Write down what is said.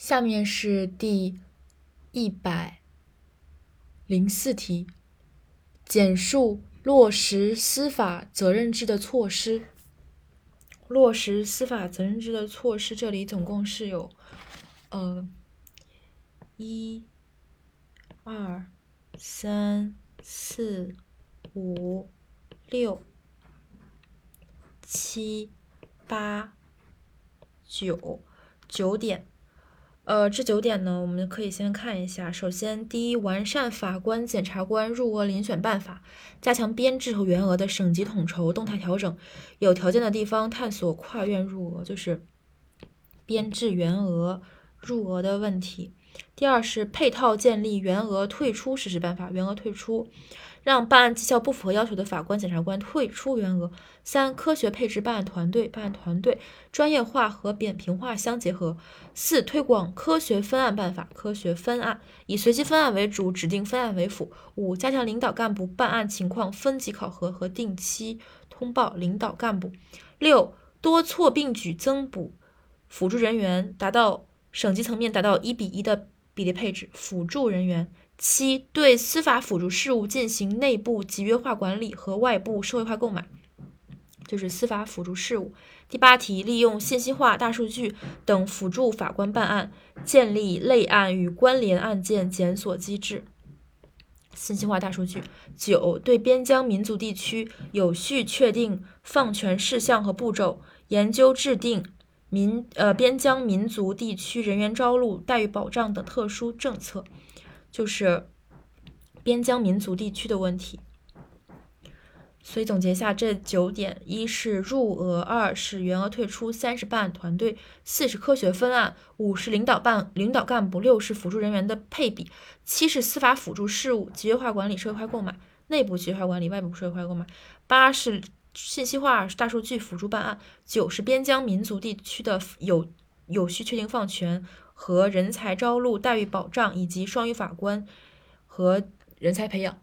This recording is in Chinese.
下面是第一百零四题，简述落实司法责任制的措施。落实司法责任制的措施，这里总共是有，呃，一、二、三、四、五、六、七、八、九，九点。呃，这九点呢，我们可以先看一下。首先，第一，完善法官、检察官入额遴选办法，加强编制和员额的省级统筹、动态调整，有条件的地方探索跨院入额，就是编制员额入额的问题。第二是配套建立员额退出实施办法，员额退出。让办案绩效不符合要求的法官、检察官退出员额。三、科学配置办案团队，办案团队专业化和扁平化相结合。四、推广科学分案办法，科学分案以随机分案为主，指定分案为辅。五、加强领导干部办案情况分级考核和定期通报领导干部。六、多措并举增补辅助人员，达到省级层面达到一比一的比例配置，辅助人员。七、对司法辅助事务进行内部集约化管理和外部社会化购买，就是司法辅助事务。第八题，利用信息化、大数据等辅助法官办案，建立类案与关联案件检索机制。信息化、大数据。九、对边疆民族地区有序确定放权事项和步骤，研究制定民呃边疆民族地区人员招录、待遇保障等特殊政策。就是边疆民族地区的问题，所以总结一下这九点：一是入额，二是员额退出，三是办案团队，四是科学分案，五是领导办领导干部，六是辅助人员的配比，七是司法辅助事务集约化管理、社会化购买，内部集约化管理、外部社会化购买，八是信息化大数据辅助办案，九是边疆民族地区的有有序确定放权。和人才招录、待遇保障以及双语法官和人才培养。